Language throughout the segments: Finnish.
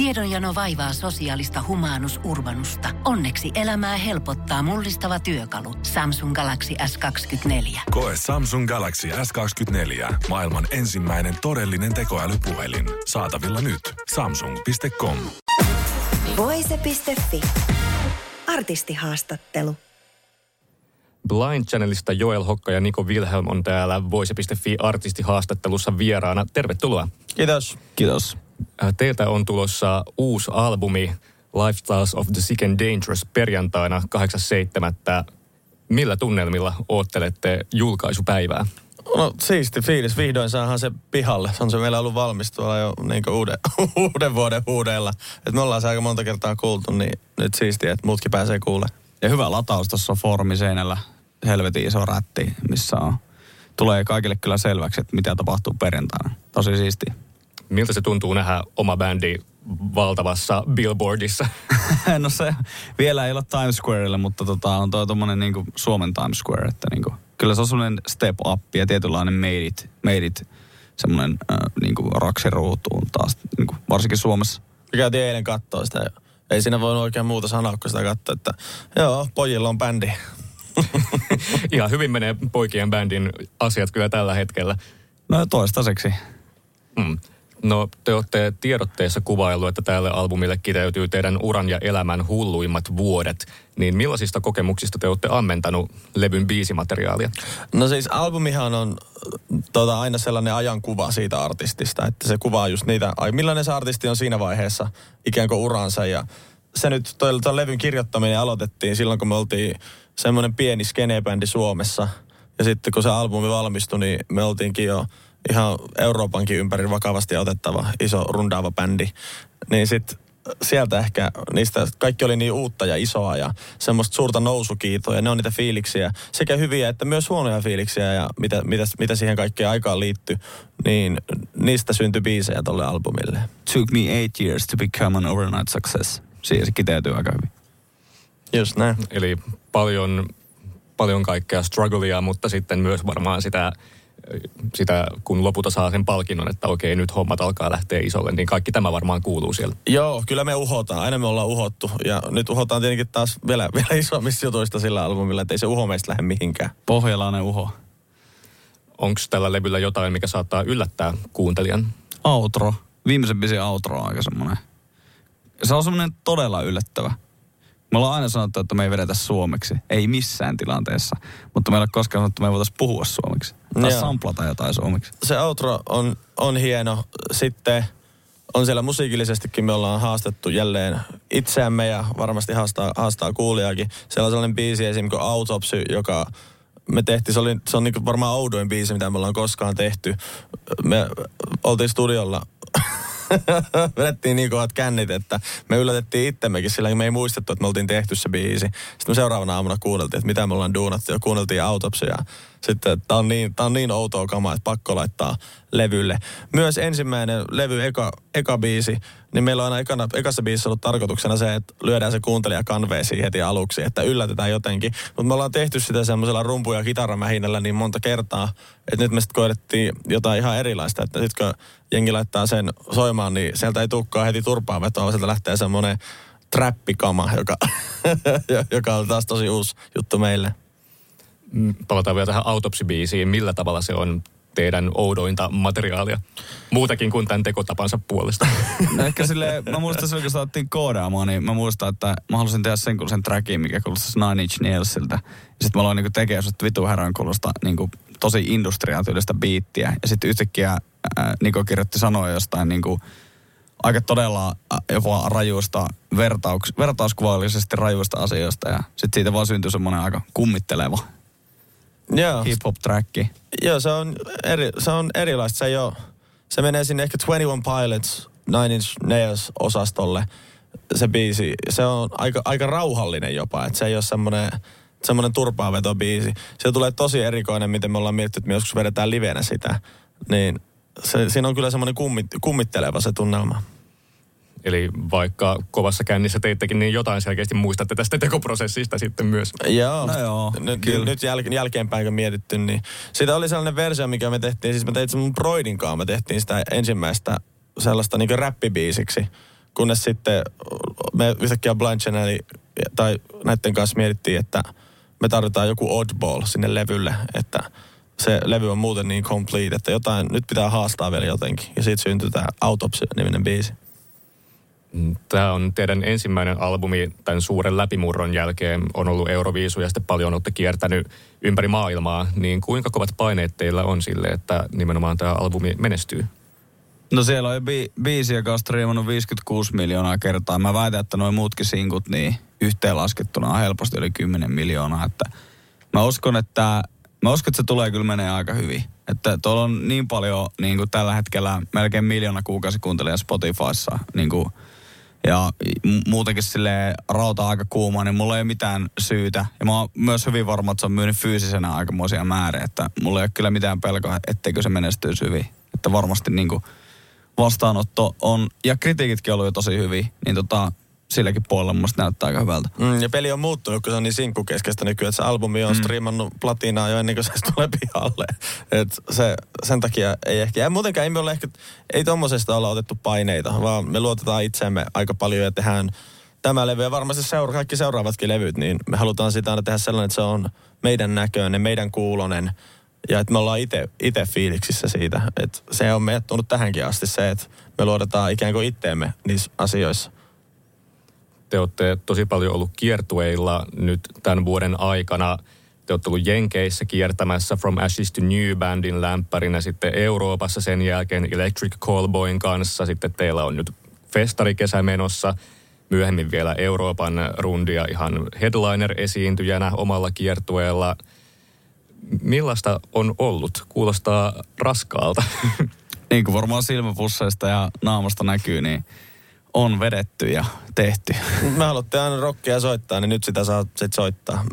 Tiedonjano vaivaa sosiaalista humanus urbanusta. Onneksi elämää helpottaa mullistava työkalu. Samsung Galaxy S24. Koe Samsung Galaxy S24. Maailman ensimmäinen todellinen tekoälypuhelin. Saatavilla nyt. Samsung.com. Voise.fi. Artistihaastattelu. Blind Channelista Joel Hokka ja Niko Wilhelm on täällä Voise.fi artistihaastattelussa vieraana. Tervetuloa. Kiitos. Kiitos. Äh, Teiltä on tulossa uusi albumi Lifestyles of the Sick and Dangerous perjantaina 8.7. Millä tunnelmilla oottelette julkaisupäivää? No siisti fiilis, vihdoin saadaan se pihalle. Se on se meillä ollut valmis tuolla jo niin uuden, uuden vuoden huudeilla. Et me ollaan se aika monta kertaa kuultu, niin nyt siisti, että muutkin pääsee kuulle. Ja hyvä lataus tuossa seinällä. Helvetin iso rätti, missä on. Tulee kaikille kyllä selväksi, että mitä tapahtuu perjantaina. Tosi siisti. Miltä se tuntuu nähdä oma bändi valtavassa billboardissa? no se vielä ei ole Times Squarelle, mutta tota, on tuo tuommoinen niinku Suomen Times Square, että niinku, kyllä se on semmoinen step up ja tietynlainen made it, made it semmoinen äh, niinku raksiruutuun taas, niinku, varsinkin Suomessa. Me käytiin eilen katsoa sitä ja ei siinä voi oikein muuta sanoa, kun sitä katsoa, että joo, pojilla on bändi. Ihan hyvin menee poikien bändin asiat kyllä tällä hetkellä. No toistaiseksi. Mm. No te olette tiedotteessa kuvaillut, että tälle albumille kiteytyy teidän uran ja elämän hulluimmat vuodet. Niin millaisista kokemuksista te olette ammentanut levyn biisimateriaalia? No siis albumihan on tota, aina sellainen ajankuva siitä artistista, että se kuvaa just niitä, millainen se artisti on siinä vaiheessa ikään kuin uransa ja se nyt tuon levyn kirjoittaminen aloitettiin silloin, kun me oltiin semmoinen pieni skenebändi Suomessa. Ja sitten kun se albumi valmistui, niin me oltiinkin jo ihan Euroopankin ympäri vakavasti otettava iso rundaava bändi. Niin sitten sieltä ehkä niistä kaikki oli niin uutta ja isoa ja semmoista suurta nousukiitoa ja ne on niitä fiiliksiä, sekä hyviä että myös huonoja fiiliksiä ja mitä, mitä, mitä siihen kaikkeen aikaan liittyy, niin niistä syntyi biisejä tolle albumille. Took me eight years to become an overnight success. Siihen se kiteytyy aika hyvin. Just näin. Eli paljon, paljon kaikkea strugglea, mutta sitten myös varmaan sitä sitä, kun lopulta saa sen palkinnon, että okei, nyt hommat alkaa lähteä isolle, niin kaikki tämä varmaan kuuluu siellä. Joo, kyllä me uhotaan. Aina me ollaan uhottu. Ja nyt uhotaan tietenkin taas vielä, vielä isommista jutuista sillä albumilla, että ei se uho meistä lähde mihinkään. Pohjalainen uho. Onko tällä levyllä jotain, mikä saattaa yllättää kuuntelijan? Outro. Viimeisen biisin outro on aika semmoinen. Se on semmoinen todella yllättävä. Me ollaan aina sanottu, että me ei vedetä suomeksi. Ei missään tilanteessa. Mutta meillä ei ole koskaan sanottu, että me ei voitaisiin puhua suomeksi. Tai samplata jotain suomeksi. Se outro on, on hieno. Sitten on siellä musiikillisestikin me ollaan haastettu jälleen itseämme ja varmasti haastaa, haastaa kuulijakin. Siellä on sellainen biisi esimerkiksi kuin Autopsy, joka me tehtiin, se, oli, se on niin varmaan oudoin biisi, mitä me ollaan koskaan tehty. Me oltiin studiolla vedettiin niin kovat kännit, että me yllätettiin itsemmekin, sillä me ei muistettu, että me oltiin tehty se biisi. Sitten me seuraavana aamuna kuunneltiin, että mitä me ollaan duunattu ja kuunneltiin autopsia. Sitten tämä on, niin, tää on niin outoa kamaa, että pakko laittaa levylle. Myös ensimmäinen levy, eka, eka biisi, niin meillä on aina ekana, ekassa biisissä ollut tarkoituksena se, että lyödään se kuuntelija kanveesi heti aluksi, että yllätetään jotenkin. Mutta me ollaan tehty sitä semmoisella rumpu- ja kitaramähinällä niin monta kertaa, että nyt me sitten koettiin jotain ihan erilaista, että nyt kun jengi laittaa sen soimaan, niin sieltä ei tukkaa heti turpaa vetoa, vaan sieltä lähtee semmoinen trappikama, joka, joka on taas tosi uusi juttu meille. Palataan vielä tähän autopsibiisiin. Millä tavalla se on teidän oudointa materiaalia? Muutakin kuin tämän tekotapansa puolesta. No ehkä silleen, mä muistan silloin, kun saatiin koodaamaan, niin mä muistan, että mä halusin tehdä sen sen trackin, mikä kuulostaisi Nine Inch Nailsilta. Sitten mä aloin niinku tekemään semmoista vitu herran kuulosta niinku tosi industriaatyylistä biittiä. Ja sitten yhtäkkiä ää, Niko kirjoitti sanoa jostain niinku, aika todella jopa rajuista vertauks, vertauskuvallisesti rajuista asioista. Ja sitten siitä vaan syntyi semmoinen aika kummitteleva Joo. hip-hop-tracki. Joo, se on, eri, se on erilaista. Se, ei ole, se menee sinne ehkä 21 Pilots, Nine Inch Nails osastolle se biisi. Se on aika, aika rauhallinen jopa, että se ei ole semmoinen semmoinen turpaavetobiisi. Se tulee tosi erikoinen, miten me ollaan miettinyt, että me joskus vedetään livenä sitä. Niin se, siinä on kyllä semmoinen kummit, kummitteleva se tunnelma. Eli vaikka kovassa kännissä teittekin, niin jotain selkeästi muistatte tästä tekoprosessista sitten myös. Joo. No joo, nyt, kyllä. nyt jäl, jälkeenpäin kun mietitty, niin siitä oli sellainen versio, mikä me tehtiin, siis me teimme mun Broidin kanssa, me tehtiin sitä ensimmäistä sellaista niin räppibiisiksi, kunnes sitten me yhtäkkiä Blind Channel tai näiden kanssa mietittiin, että me tarvitaan joku oddball sinne levylle, että se levy on muuten niin complete, että jotain nyt pitää haastaa vielä jotenkin. Ja siitä syntyi tämä Autopsy-niminen biisi. Tämä on teidän ensimmäinen albumi tämän suuren läpimurron jälkeen. On ollut Euroviisu ja sitten paljon olette kiertänyt ympäri maailmaa. Niin kuinka kovat paineet teillä on sille, että nimenomaan tämä albumi menestyy? No siellä on jo bi- biisi, joka on striimannut 56 miljoonaa kertaa. Mä väitän, että noin muutkin sinkut niin yhteenlaskettuna on helposti yli 10 miljoonaa. Että mä uskon, että mä uskon, että se tulee kyllä menee aika hyvin. Että tuolla on niin paljon niin kuin tällä hetkellä melkein miljoona kuukausi kuuntelija Spotifyssa niin kuin, ja muutenkin sille rauta aika kuuma, niin mulla ei ole mitään syytä. Ja mä oon myös hyvin varma, että se on myynyt fyysisenä aikamoisia määriä, että mulla ei ole kyllä mitään pelkoa, etteikö se menestyisi hyvin. Että varmasti niin kuin vastaanotto on, ja kritiikitkin on ollut jo tosi hyvin, niin tota, silläkin puolella mielestä näyttää aika hyvältä. Mm, ja peli on muuttunut, kun se on niin sinkkukeskeistä nykyään, että se albumi on mm. striimannut platinaa jo ennen kuin se tulee pihalle. Et se, sen takia ei ehkä, ja muutenkaan ei me ole ehkä, ei tommosesta olla otettu paineita, vaan me luotetaan itseämme aika paljon ja tehdään tämä levy ja varmasti seura, kaikki seuraavatkin levyt, niin me halutaan sitä aina tehdä sellainen, että se on meidän näköinen, meidän kuulonen ja että me ollaan itse fiiliksissä siitä. Että se on meidät tähänkin asti se, että me luodetaan ikään kuin itteemme niissä asioissa te olette tosi paljon ollut kiertueilla nyt tämän vuoden aikana. Te olette ollut Jenkeissä kiertämässä From Ashes to New Bandin lämpärinä, sitten Euroopassa sen jälkeen Electric Callboyn kanssa. Sitten teillä on nyt festarikesä menossa, myöhemmin vielä Euroopan rundia ihan headliner-esiintyjänä omalla kiertueella. Millaista on ollut? Kuulostaa raskaalta. niin kuin varmaan silmäpusseista ja naamasta näkyy, niin on vedetty ja tehty. Me haluttiin aina rockia soittaa, niin nyt sitä saa sit soittaa.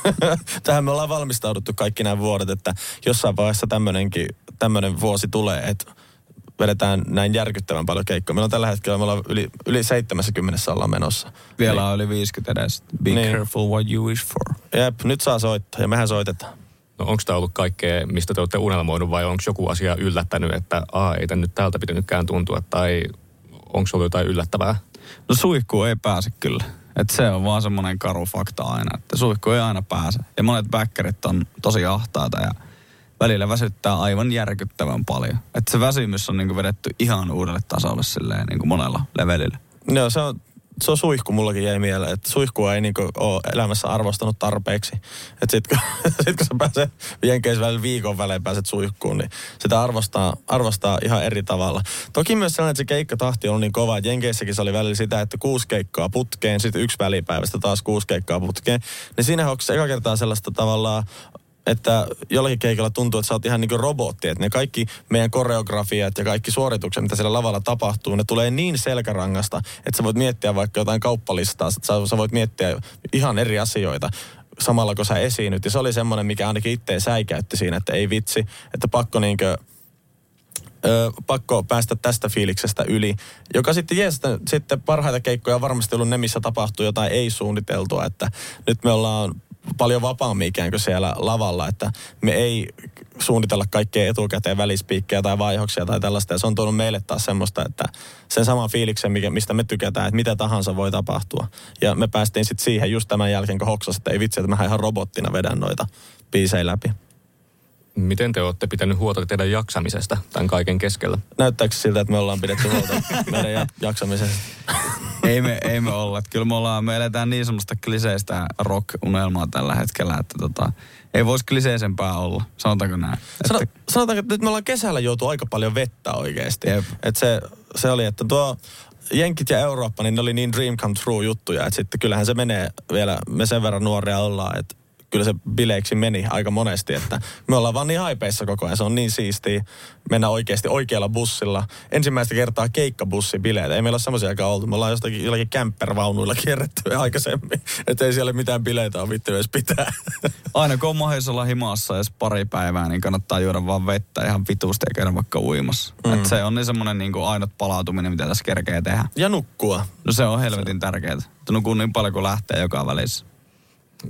Tähän me ollaan valmistauduttu kaikki nämä vuodet, että jossain vaiheessa tämmöinenkin, tämmöinen vuosi tulee, että vedetään näin järkyttävän paljon keikkoja. Meillä on tällä hetkellä, me ollaan yli, yli 70 ollaan menossa. Vielä niin. yli 50 edes. Be niin. careful what you wish for. Jep, nyt saa soittaa ja mehän soitetaan. No onko tämä ollut kaikkea, mistä te olette unelmoinut vai onko joku asia yllättänyt, että Aa, ei nyt täältä pitänytkään tuntua tai onko ollut jotain yllättävää? No suihku ei pääse kyllä. Et se on vaan semmoinen karu fakta aina, että suihku ei aina pääse. Ja monet backerit on tosi ahtaita ja välillä väsyttää aivan järkyttävän paljon. Että se väsymys on niinku vedetty ihan uudelle tasolle silleen niinku monella levelillä. Joo, se on se on suihku, mullakin jäi mieleen, että suihkua ei niinku ole elämässä arvostanut tarpeeksi. Että sit, sit kun sä pääset välillä viikon välein pääset suihkuun, niin sitä arvostaa, arvostaa ihan eri tavalla. Toki myös sellainen, että se keikkatahti on niin kova, että jenkeissäkin se oli välillä sitä, että kuusi keikkaa putkeen, sitten yksi välipäivästä taas kuusi keikkaa putkeen. Niin siinä se eka kertaa sellaista tavallaan että jollakin keikalla tuntuu, että sä oot ihan niin kuin robotti. Että ne kaikki meidän koreografiat ja kaikki suoritukset, mitä siellä lavalla tapahtuu, ne tulee niin selkärangasta, että sä voit miettiä vaikka jotain kauppalistaa. Sä, sä voit miettiä ihan eri asioita samalla kun sä esiinnyt. Ja se oli semmoinen, mikä ainakin itse säikäytti siinä, että ei vitsi, että pakko niinkö Ö, pakko päästä tästä fiiliksestä yli, joka sitten jees, sitten parhaita keikkoja on varmasti ollut ne, missä tapahtuu jotain ei-suunniteltua, että nyt me ollaan paljon vapaammin ikään kuin siellä lavalla, että me ei suunnitella kaikkea etukäteen välispiikkejä tai vaihoksia tai tällaista. Ja se on tuonut meille taas semmoista, että sen saman fiiliksen, mistä me tykätään, että mitä tahansa voi tapahtua. Ja me päästiin sitten siihen just tämän jälkeen, kun hoksas, että ei vitsi, että mä ihan robottina vedän noita biisejä läpi. Miten te olette pitänyt huolta teidän jaksamisesta tämän kaiken keskellä? Näyttääkö siltä, että me ollaan pidetty huolta meidän jaksamisesta? ei, me, ei me olla. Kyllä me, ollaan, me eletään niin semmoista kliseistä rock-unelmaa tällä hetkellä, että tota, ei voisi kliseisempää olla, sanotaanko näin. Sano, että... Sanotaanko, että nyt me ollaan kesällä joutu aika paljon vettä oikeasti. Että se, se oli, että tuo Jenkit ja Eurooppa, niin ne oli niin dream come true juttuja, että sitten kyllähän se menee vielä, me sen verran nuoria ollaan, että kyllä se bileiksi meni aika monesti, että me ollaan vaan niin haipeissa koko ajan. Se on niin siistiä mennä oikeasti oikealla bussilla. Ensimmäistä kertaa keikkabussibileet. Ei meillä ole semmoisiakaan oltu. Me ollaan jostakin jollakin kämppervaunuilla kierretty aikaisemmin. Että ei siellä mitään bileitä ole vittu edes pitää. Aina kun on olla himassa edes pari päivää, niin kannattaa juoda vaan vettä ihan vitusti ja käydä vaikka uimassa. Mm. Et se on niin semmoinen niin ainut palautuminen, mitä tässä kerkee tehdä. Ja nukkua. No se on helvetin tärkeää. Nukun niin paljon kuin lähtee joka välissä.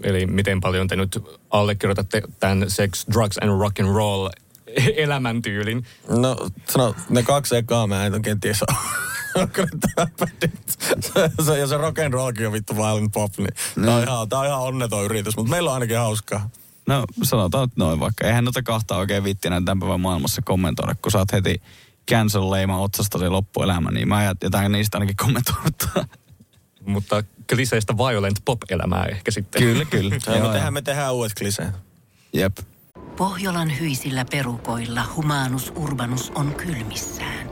Eli miten paljon te nyt allekirjoitatte tämän sex, drugs and rock and roll elämäntyylin? No, sano, ne kaksi ekaa mä en oikein tiedä. se, ja se rock and rollkin on vittu violent pop, niin tää on ihan, tää on ihan onneton yritys, mutta meillä on ainakin hauskaa. No sanotaan nyt noin vaikka. Eihän noita kahta oikein vittinä tämän päivän maailmassa kommentoida, kun saat heti cancel-leima otsastasi loppuelämä, niin mä jätän niistä ainakin kommentoida. Mutta kliseistä violent pop-elämää ehkä sitten. kyllä, kyllä. Ja me, tehdään, me tehdään uudet kliseet. Jep. Pohjolan hyisillä perukoilla humanus urbanus on kylmissään.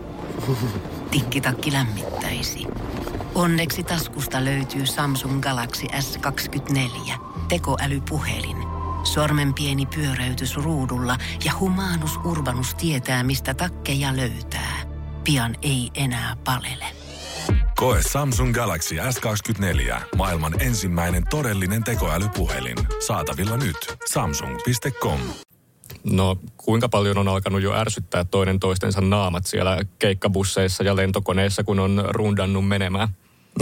Tikkitakki lämmittäisi. Onneksi taskusta löytyy Samsung Galaxy S24. Tekoälypuhelin. Sormen pieni pyöräytys ruudulla ja humanus urbanus tietää, mistä takkeja löytää. Pian ei enää palele. Koe Samsung Galaxy S24. Maailman ensimmäinen todellinen tekoälypuhelin. Saatavilla nyt. Samsung.com. No kuinka paljon on alkanut jo ärsyttää toinen toistensa naamat siellä keikkabusseissa ja lentokoneissa, kun on rundannut menemään?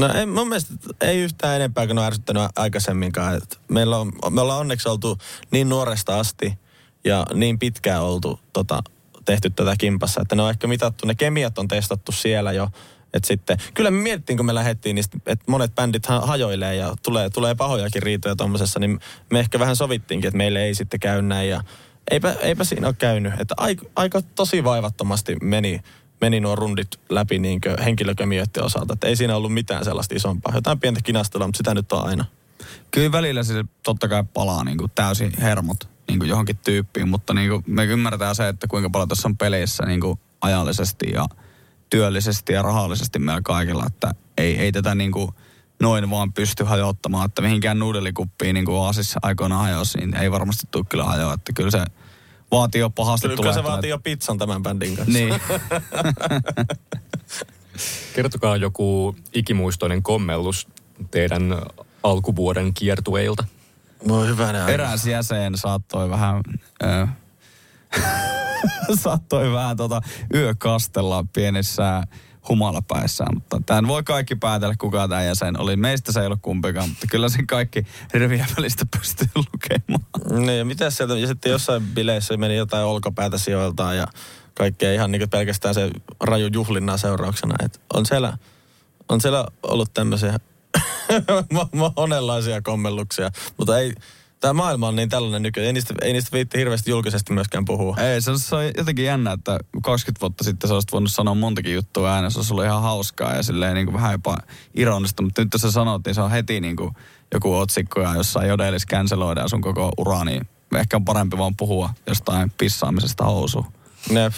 No ei, mun mielestä ei yhtään enempää kuin on ärsyttänyt aikaisemminkaan. Et meillä on, me ollaan onneksi oltu niin nuoresta asti ja niin pitkään oltu tota, tehty tätä kimpassa, että ne on ehkä mitattu, ne kemiat on testattu siellä jo. Et sitten, kyllä me mietittiin, kun me lähdettiin, niin että monet bändit ha- hajoilee ja tulee, tulee pahojakin riitoja tuommoisessa, niin me ehkä vähän sovittiinkin, että meille ei sitten käy näin. Ja eipä, eipä siinä ole käynyt. Että aika, aika tosi vaivattomasti meni, meni nuo rundit läpi niin henkilökemioiden osalta. Että ei siinä ollut mitään sellaista isompaa. Jotain pientä kinastelua, mutta sitä nyt on aina. Kyllä välillä se totta kai palaa niin kuin täysin hermot niin kuin johonkin tyyppiin, mutta niin kuin me ymmärretään se, että kuinka paljon tässä on pelissä niin kuin ajallisesti ja työllisesti ja rahallisesti meillä kaikilla, että ei, ei tätä niin kuin noin vaan pysty hajottamaan, että mihinkään nuudelikuppiin niin kuin Aasissa aikoinaan hajosi, niin ei varmasti tule kyllä hajoa, että kyllä se vaatii jo pahasti Kyllä, kyllä se vaatii jo pizzan tämän bändin kanssa. Niin. Kertokaa joku ikimuistoinen kommellus teidän alkuvuoden kiertueilta. No hyvänä. Eräs jäsen saattoi vähän... Ö, saattoi vähän tota yökastella pienissä humalapäissään, mutta tämän voi kaikki päätellä, kuka tämä jäsen oli. Meistä se ei ollut kumpikaan, mutta kyllä sen kaikki rivien välistä pystyy lukemaan. Niin, ja mitä sieltä, ja sitten jossain bileissä meni jotain olkapäätä sijoiltaan ja kaikkea ihan niin pelkästään se raju juhlinnan seurauksena. Et on, siellä, on siellä ollut tämmöisiä monenlaisia kommelluksia, mutta ei, tämä maailma on niin tällainen nykyään. Ei niistä, ei niistä viitti hirveästi julkisesti myöskään puhua. Ei, se on, se on jotenkin jännä, että 20 vuotta sitten sä olisit voinut sanoa montakin juttua äänessä. Se olisi ollut ihan hauskaa ja silleen niin kuin vähän jopa ironista. Mutta nyt jos sä sanot, niin se on heti niin kuin joku otsikko ja jossain jodelis canceloidaan sun koko ura, niin ehkä on parempi vaan puhua jostain pissaamisesta housuun. Nep.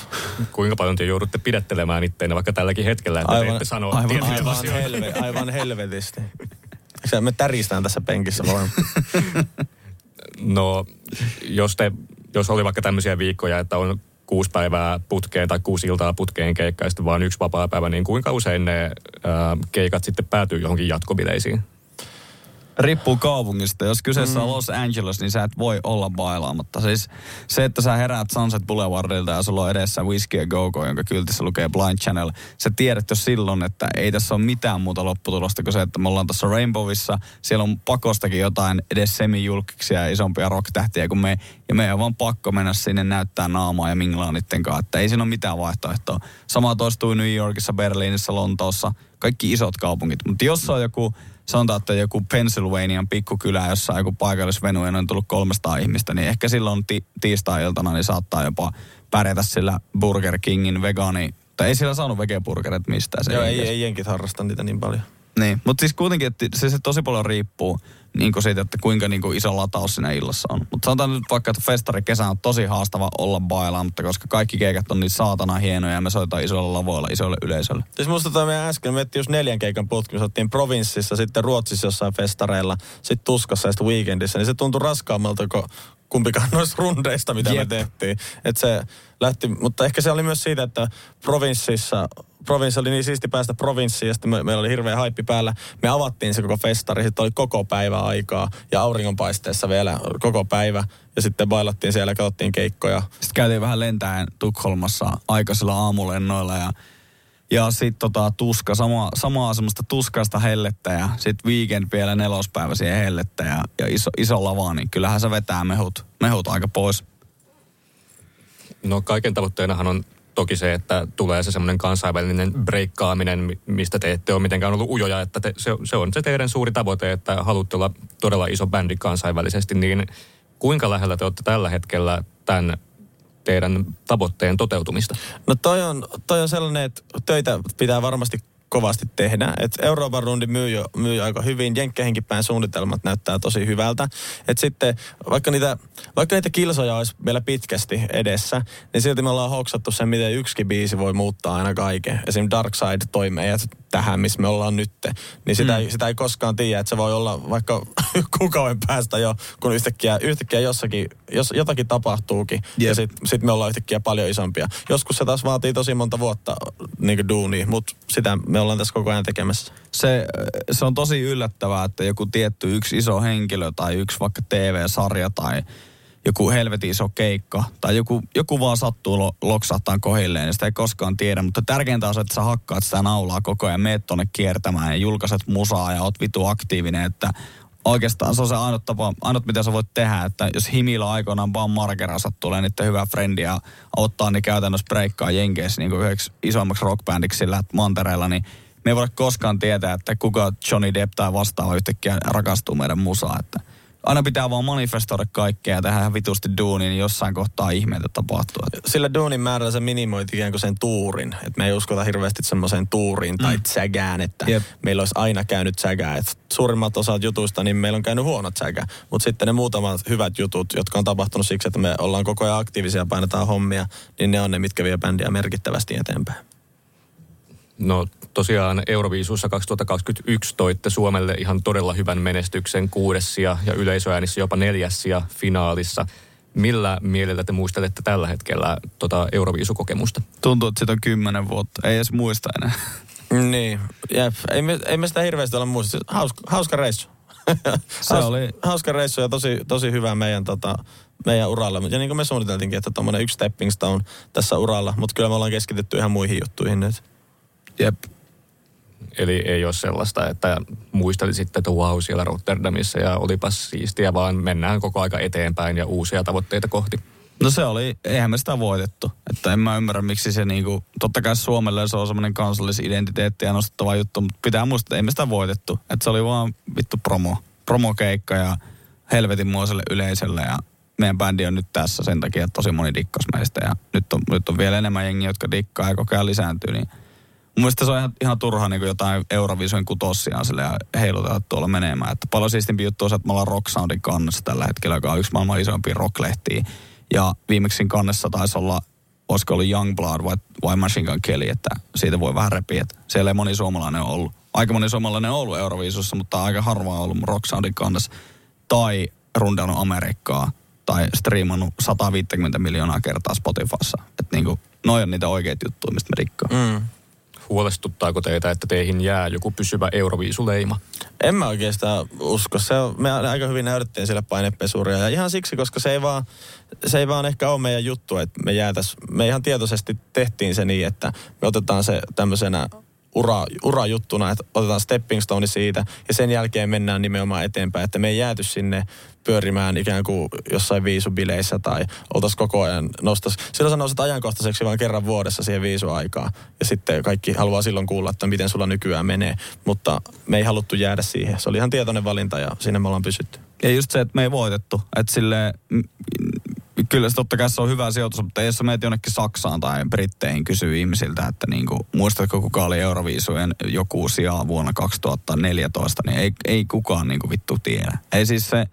Kuinka paljon te joudutte pidättelemään itteenne vaikka tälläkin hetkellä, että aivan, te ette sano aivan, Aivan, asioita. helve, aivan helvetisti. Se, me täristään tässä penkissä vaan. No, jos, te, jos oli vaikka tämmöisiä viikkoja, että on kuusi päivää putkeen tai kuusi iltaa putkeen keikka ja sitten vaan yksi vapaa päivä, niin kuinka usein ne ää, keikat sitten päätyy johonkin jatkobileisiin? Riippuu kaupungista. Jos kyseessä on Los Angeles, niin sä et voi olla bailaamatta. Siis se, että sä heräät Sunset Boulevardilta ja sulla on edessä Whiskey Go Go, jonka kyltissä lukee Blind Channel. Sä tiedät jo silloin, että ei tässä ole mitään muuta lopputulosta kuin se, että me ollaan tuossa Rainbowissa. Siellä on pakostakin jotain edes semijulkiksia ja isompia rocktähtiä kuin me. Ja meidän on vaan pakko mennä sinne näyttää naamaa ja minglaa niiden kanssa. Että ei siinä ole mitään vaihtoehtoa. Sama toistuu New Yorkissa, Berliinissä, Lontoossa. Kaikki isot kaupungit. Mutta jos on joku sanotaan, että joku Pennsylvanian pikkukylä, jossa joku paikallisvenu ja on tullut 300 ihmistä, niin ehkä silloin ti- tiistai-iltana niin saattaa jopa pärjätä sillä Burger Kingin vegaani, tai ei sillä saanut vegeburgerit mistään. Se Joo, ei, ei jenkit harrasta niitä niin paljon. Niin, mutta siis kuitenkin, että se, se tosi paljon riippuu niin kuin siitä, että kuinka niin kuin iso lataus siinä illassa on. Mutta sanotaan nyt vaikka, että festari kesä on tosi haastava olla bailaa, mutta koska kaikki keikat on niin saatana hienoja ja me soitaan isoilla lavoilla isoille yleisölle. Siis musta toi meidän äsken, me just neljän keikan putki, me soittiin provinssissa, sitten Ruotsissa jossain festareilla, sitten Tuskassa ja sitten Weekendissä, niin se tuntui raskaammalta kuin kumpikaan noista rundeista, mitä. Jep. me tehtiin. Et se lähti, mutta ehkä se oli myös siitä, että provinssissa, provinssi oli niin siisti päästä provinssiin ja sitten me, meillä oli hirveä haippi päällä. Me avattiin se koko festari, sitten oli koko päivä aikaa ja auringonpaisteessa vielä koko päivä. Ja sitten bailattiin siellä ja katsottiin keikkoja. Sitten käytiin vähän lentäen Tukholmassa aikaisilla aamulennoilla ja ja sitten tota, tuska, sama, samaa semmoista tuskaista hellettä ja sitten weekend vielä nelospäivä siihen hellettä ja, ja iso, iso lava, niin kyllähän se vetää mehut, mehut aika pois. No kaiken tavoitteenahan on toki se, että tulee se semmoinen kansainvälinen breikkaaminen, mistä te ette ole mitenkään ollut ujoja, että te, se, se on se teidän suuri tavoite, että haluatte olla todella iso bändi kansainvälisesti, niin kuinka lähellä te olette tällä hetkellä tämän teidän tavoitteen toteutumista? No toi on, toi on sellainen, että töitä pitää varmasti kovasti tehdä. Et Euroopan rundi myy jo, myy jo aika hyvin. Jenkkeihinkin päin suunnitelmat näyttää tosi hyvältä. Et sitten vaikka niitä, vaikka niitä kilsoja olisi vielä pitkästi edessä, niin silti me ollaan hoksattu sen, miten yksi biisi voi muuttaa aina kaiken. Esim. Dark Side toi meidät tähän, missä me ollaan nyt. Niin sitä, mm. ei, sitä ei koskaan tiedä, että se voi olla vaikka kuukauden päästä jo, kun yhtäkkiä, yhtäkkiä jossakin, jos jotakin tapahtuukin. Yep. Ja sitten sit me ollaan yhtäkkiä paljon isompia. Joskus se taas vaatii tosi monta vuotta niin duunia, mutta sitä me ollaan tässä koko ajan tekemässä. Se, se on tosi yllättävää, että joku tietty yksi iso henkilö tai yksi vaikka TV-sarja tai joku helvetin iso keikka tai joku, joku vaan sattuu lo, loksahtaan kohilleen ja sitä ei koskaan tiedä. Mutta tärkeintä on se, että sä hakkaat sitä naulaa koko ajan, meet tonne kiertämään ja julkaiset musaa ja oot vitu aktiivinen, että oikeastaan se on se ainut tapa, ainut mitä sä voit tehdä, että jos Himillä aikoinaan vaan Markeransa tulee niiden hyvä frendi ja ottaa niin käytännössä breikkaa Jenkeissä niin yhdeksi isommaksi rockbändiksi sillä mantereella, niin me ei voida koskaan tietää, että kuka Johnny Depp tai vastaava yhtäkkiä rakastuu meidän musaa, että aina pitää vaan manifestoida kaikkea ja tehdä vitusti duuni, niin jossain kohtaa ihmeitä tapahtuu. Sillä duunin määrällä se minimoit ikään kuin sen tuurin. Että me ei uskota hirveästi semmoiseen tuuriin tai mm. tsägään, että yep. meillä olisi aina käynyt tsägää. Et suurimmat osat jutuista, niin meillä on käynyt huonot tsägää. Mutta sitten ne muutamat hyvät jutut, jotka on tapahtunut siksi, että me ollaan koko ajan aktiivisia ja painetaan hommia, niin ne on ne, mitkä vie bändiä merkittävästi eteenpäin. No tosiaan Euroviisussa 2021 toitte Suomelle ihan todella hyvän menestyksen kuudessia ja yleisöäänissä jopa neljässiä finaalissa. Millä mielellä te muistelette tällä hetkellä tota Euroviisukokemusta? Tuntuu, että sitä on kymmenen vuotta. Ei edes muista enää. niin, jep. Ei me, ei me sitä hirveästi olla muista. Hauska, hauska reissu. Se Haus, oli... Hauska reissu ja tosi, tosi hyvä meidän, tota, meidän uralla. Ja niin kuin me suunniteltiinkin, että tuommoinen yksi stepping stone tässä uralla. Mutta kyllä me ollaan keskitytty ihan muihin juttuihin nyt. Jep. Eli ei ole sellaista, että muistelisitte, että wow siellä Rotterdamissa ja olipas siistiä, vaan mennään koko aika eteenpäin ja uusia tavoitteita kohti. No se oli, eihän me sitä voitettu. Että en mä ymmärrä, miksi se niinku, totta kai Suomelle se on semmoinen kansallisidentiteetti ja nostettava juttu, mutta pitää muistaa, että ei me sitä voitettu. Että se oli vaan vittu promo, promokeikka ja helvetin muoselle yleisölle ja meidän bändi on nyt tässä sen takia, että tosi moni dikkas meistä ja nyt on, nyt on vielä enemmän jengiä, jotka dikkaa ja koko ajan lisääntyy, niin Mun mielestä se on ihan, ihan turha niin jotain Eurovision kutossia sille ja heilutella tuolla menemään. Että paljon siistimpi juttu on se, että me ollaan Rock Soundin kannessa tällä hetkellä, joka on yksi maailman isompia rocklehtiä. Ja viimeksi kannessa taisi olla, olisiko ollut Youngblood vai, vai Machine Gun Kelly, että siitä voi vähän repiä. Että siellä ei moni suomalainen ollut. Aika moni suomalainen on ollut Euroviisussa, mutta aika harvaa ollut Rock Soundin kannessa. Tai rundannut Amerikkaa tai striimannut 150 miljoonaa kertaa Spotifyssa. Että niinku, noin on niitä oikeita juttuja, mistä me rikkaa. Mm. Huolestuttaako teitä, että teihin jää joku pysyvä euroviisuleima? En mä oikeastaan usko. Se on, me aika hyvin näytettiin siellä painepesuria. Ja ihan siksi, koska se ei vaan, se ei vaan ehkä ole meidän juttu, että me jäätäis, me ihan tietoisesti tehtiin se niin, että me otetaan se tämmöisenä ura, urajuttuna, että otetaan stepping stone siitä ja sen jälkeen mennään nimenomaan eteenpäin, että me ei jääty sinne pyörimään ikään kuin jossain viisubileissä tai oltais koko ajan nostas. Silloin sanoo että ajankohtaiseksi vain kerran vuodessa siihen viisuaikaan. Ja sitten kaikki haluaa silloin kuulla, että miten sulla nykyään menee. Mutta me ei haluttu jäädä siihen. Se oli ihan tietoinen valinta ja siinä me ollaan pysytty. Ja just se, että me ei voitettu. Että sille kyllä se totta kai se on hyvä sijoitus, mutta jos sä menet jonnekin Saksaan tai Britteihin kysyy ihmisiltä, että niinku, muistatko kuka oli Euroviisujen joku sijaa vuonna 2014, niin ei, ei kukaan niinku vittu tiedä. Ei siis se,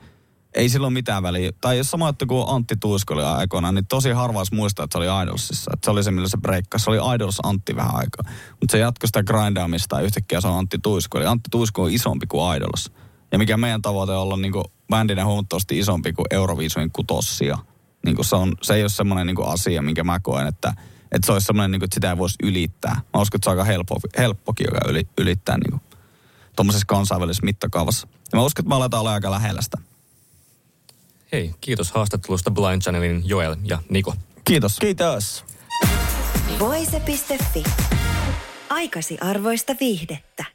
ei silloin mitään väliä. Tai jos sama kuin Antti Tuusko oli aikoinaan, niin tosi harvais muistaa, että se oli Idolsissa. Että se oli se, millä se breikka. Se oli Idols Antti vähän aikaa. Mutta se jatkoi sitä grindaamista ja yhtäkkiä se on Antti Tuisko. Eli Antti Tuisko on isompi kuin Idols. Ja mikä meidän tavoite on olla niinku bändinä huomattavasti isompi kuin Euroviisujen kutossia. Niinku se, on, se ei ole semmoinen niinku asia, minkä mä koen, että, että se olisi semmoinen, niinku, että sitä ei voisi ylittää. Mä uskon, että se on aika helppo, helppokin, joka yli, ylittää niinku, tuommoisessa kansainvälisessä mittakaavassa. Ja mä uskon, että me aletaan olla aika lähellä sitä. Hei, kiitos haastattelusta Blind Channelin Joel ja Niko. Kiitos. Kiitos. Voise.fi. Aikasi arvoista viihdettä.